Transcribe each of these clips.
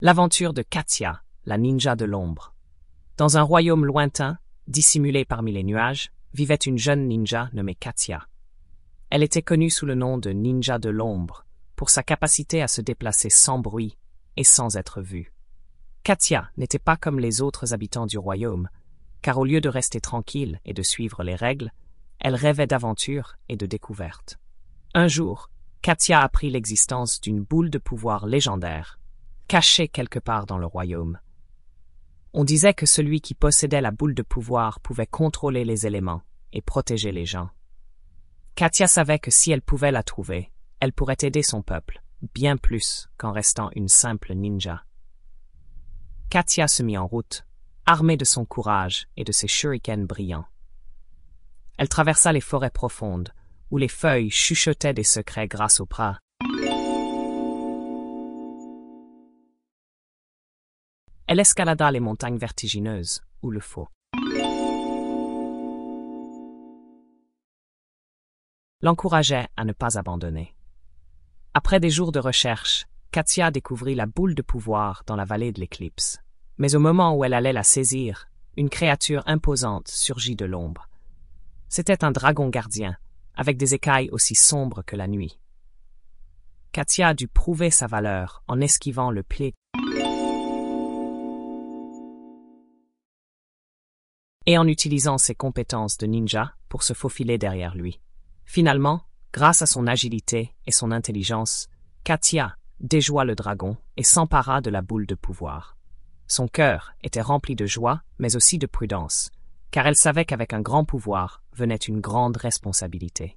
L'aventure de Katia, la ninja de l'ombre. Dans un royaume lointain, dissimulé parmi les nuages, vivait une jeune ninja nommée Katia. Elle était connue sous le nom de ninja de l'ombre, pour sa capacité à se déplacer sans bruit et sans être vue. Katia n'était pas comme les autres habitants du royaume, car au lieu de rester tranquille et de suivre les règles, elle rêvait d'aventure et de découverte. Un jour, Katia apprit l'existence d'une boule de pouvoir légendaire, cachée quelque part dans le royaume. On disait que celui qui possédait la boule de pouvoir pouvait contrôler les éléments et protéger les gens. Katia savait que si elle pouvait la trouver, elle pourrait aider son peuple, bien plus qu'en restant une simple ninja. Katia se mit en route, armée de son courage et de ses shurikens brillants. Elle traversa les forêts profondes, où les feuilles chuchotaient des secrets grâce aux bras. Elle escalada les montagnes vertigineuses, où le faux. L'encourageait à ne pas abandonner. Après des jours de recherche, Katia découvrit la boule de pouvoir dans la vallée de l'éclipse. Mais au moment où elle allait la saisir, une créature imposante surgit de l'ombre. C'était un dragon gardien, avec des écailles aussi sombres que la nuit. Katia dut prouver sa valeur en esquivant le pli et en utilisant ses compétences de ninja pour se faufiler derrière lui. Finalement, grâce à son agilité et son intelligence, Katia déjoua le dragon et s'empara de la boule de pouvoir. Son cœur était rempli de joie, mais aussi de prudence, car elle savait qu'avec un grand pouvoir venait une grande responsabilité.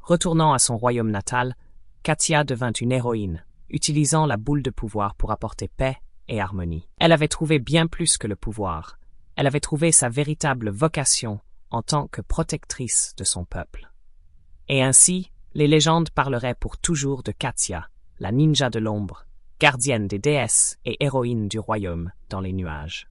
Retournant à son royaume natal, Katia devint une héroïne, utilisant la boule de pouvoir pour apporter paix et harmonie. Elle avait trouvé bien plus que le pouvoir. Elle avait trouvé sa véritable vocation en tant que protectrice de son peuple. Et ainsi, les légendes parleraient pour toujours de Katia, la ninja de l'ombre, gardienne des déesses et héroïne du royaume dans les nuages.